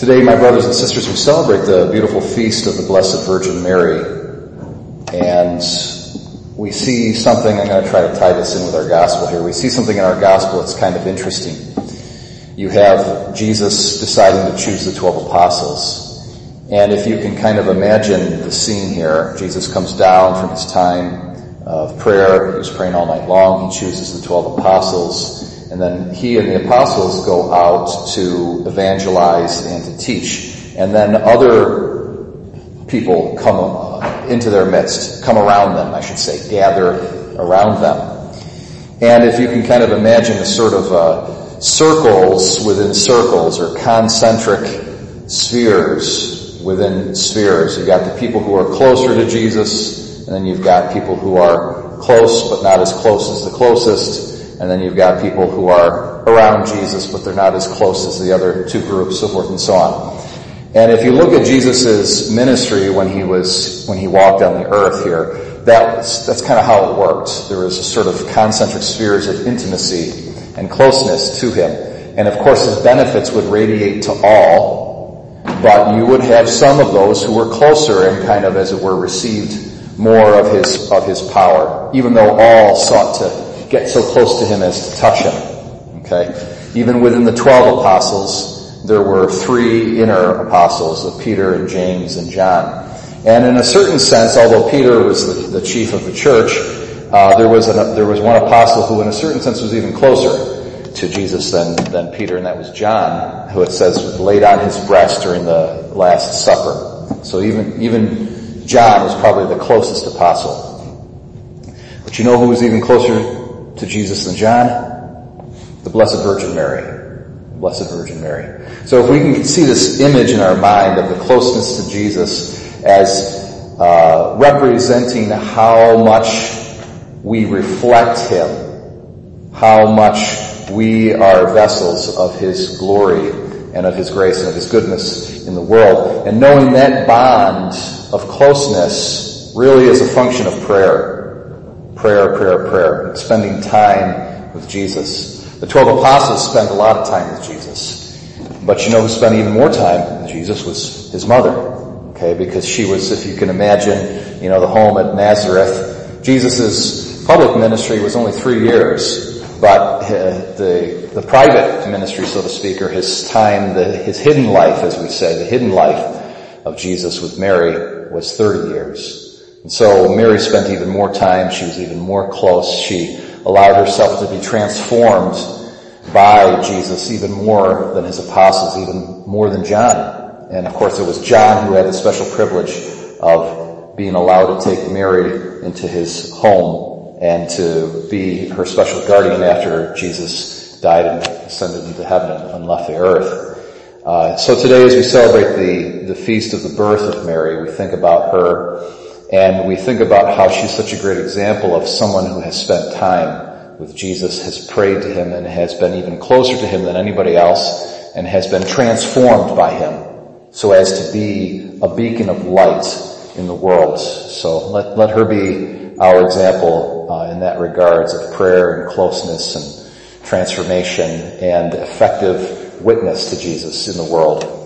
Today, my brothers and sisters, we celebrate the beautiful feast of the Blessed Virgin Mary. And we see something, I'm going to try to tie this in with our gospel here. We see something in our gospel that's kind of interesting. You have Jesus deciding to choose the 12 apostles. And if you can kind of imagine the scene here, Jesus comes down from his time of prayer. He was praying all night long. He chooses the 12 apostles. And then he and the apostles go out to evangelize and to teach. And then other people come into their midst, come around them, I should say, gather around them. And if you can kind of imagine a sort of uh, circles within circles or concentric spheres within spheres, you've got the people who are closer to Jesus, and then you've got people who are close but not as close as the closest, and then you've got people who are around Jesus, but they're not as close as the other two groups, so forth and so on. And if you look at Jesus' ministry when he was, when he walked on the earth here, that was, that's kind of how it worked. There was a sort of concentric spheres of intimacy and closeness to him. And of course his benefits would radiate to all, but you would have some of those who were closer and kind of, as it were, received more of his, of his power, even though all sought to get so close to him as to touch him. Okay? Even within the twelve apostles, there were three inner apostles of Peter and James and John. And in a certain sense, although Peter was the, the chief of the church, uh, there was an, there was one apostle who, in a certain sense, was even closer to Jesus than than Peter, and that was John, who it says laid on his breast during the Last Supper. So even even John was probably the closest apostle. But you know who was even closer to Jesus and John? The Blessed Virgin Mary. Blessed Virgin Mary. So if we can see this image in our mind of the closeness to Jesus as uh, representing how much we reflect Him, how much we are vessels of His glory and of His grace and of His goodness in the world, and knowing that bond of closeness really is a function of prayer prayer, prayer, prayer, spending time with Jesus. The 12 apostles spent a lot of time with Jesus. But you know who spent even more time with Jesus was his mother. Okay, because she was, if you can imagine, you know, the home at Nazareth. Jesus' public ministry was only three years, but uh, the, the private ministry, so to speak, or his time, the, his hidden life, as we say, the hidden life of Jesus with Mary was 30 years. And so Mary spent even more time. She was even more close. She allowed herself to be transformed by Jesus even more than his apostles, even more than John. And of course it was John who had the special privilege of being allowed to take Mary into his home and to be her special guardian after Jesus died and ascended into heaven and left the earth. Uh, so today as we celebrate the, the feast of the birth of Mary, we think about her and we think about how she's such a great example of someone who has spent time with Jesus, has prayed to him, and has been even closer to him than anybody else, and has been transformed by him so as to be a beacon of light in the world. So let, let her be our example uh, in that regards of prayer and closeness and transformation and effective witness to Jesus in the world.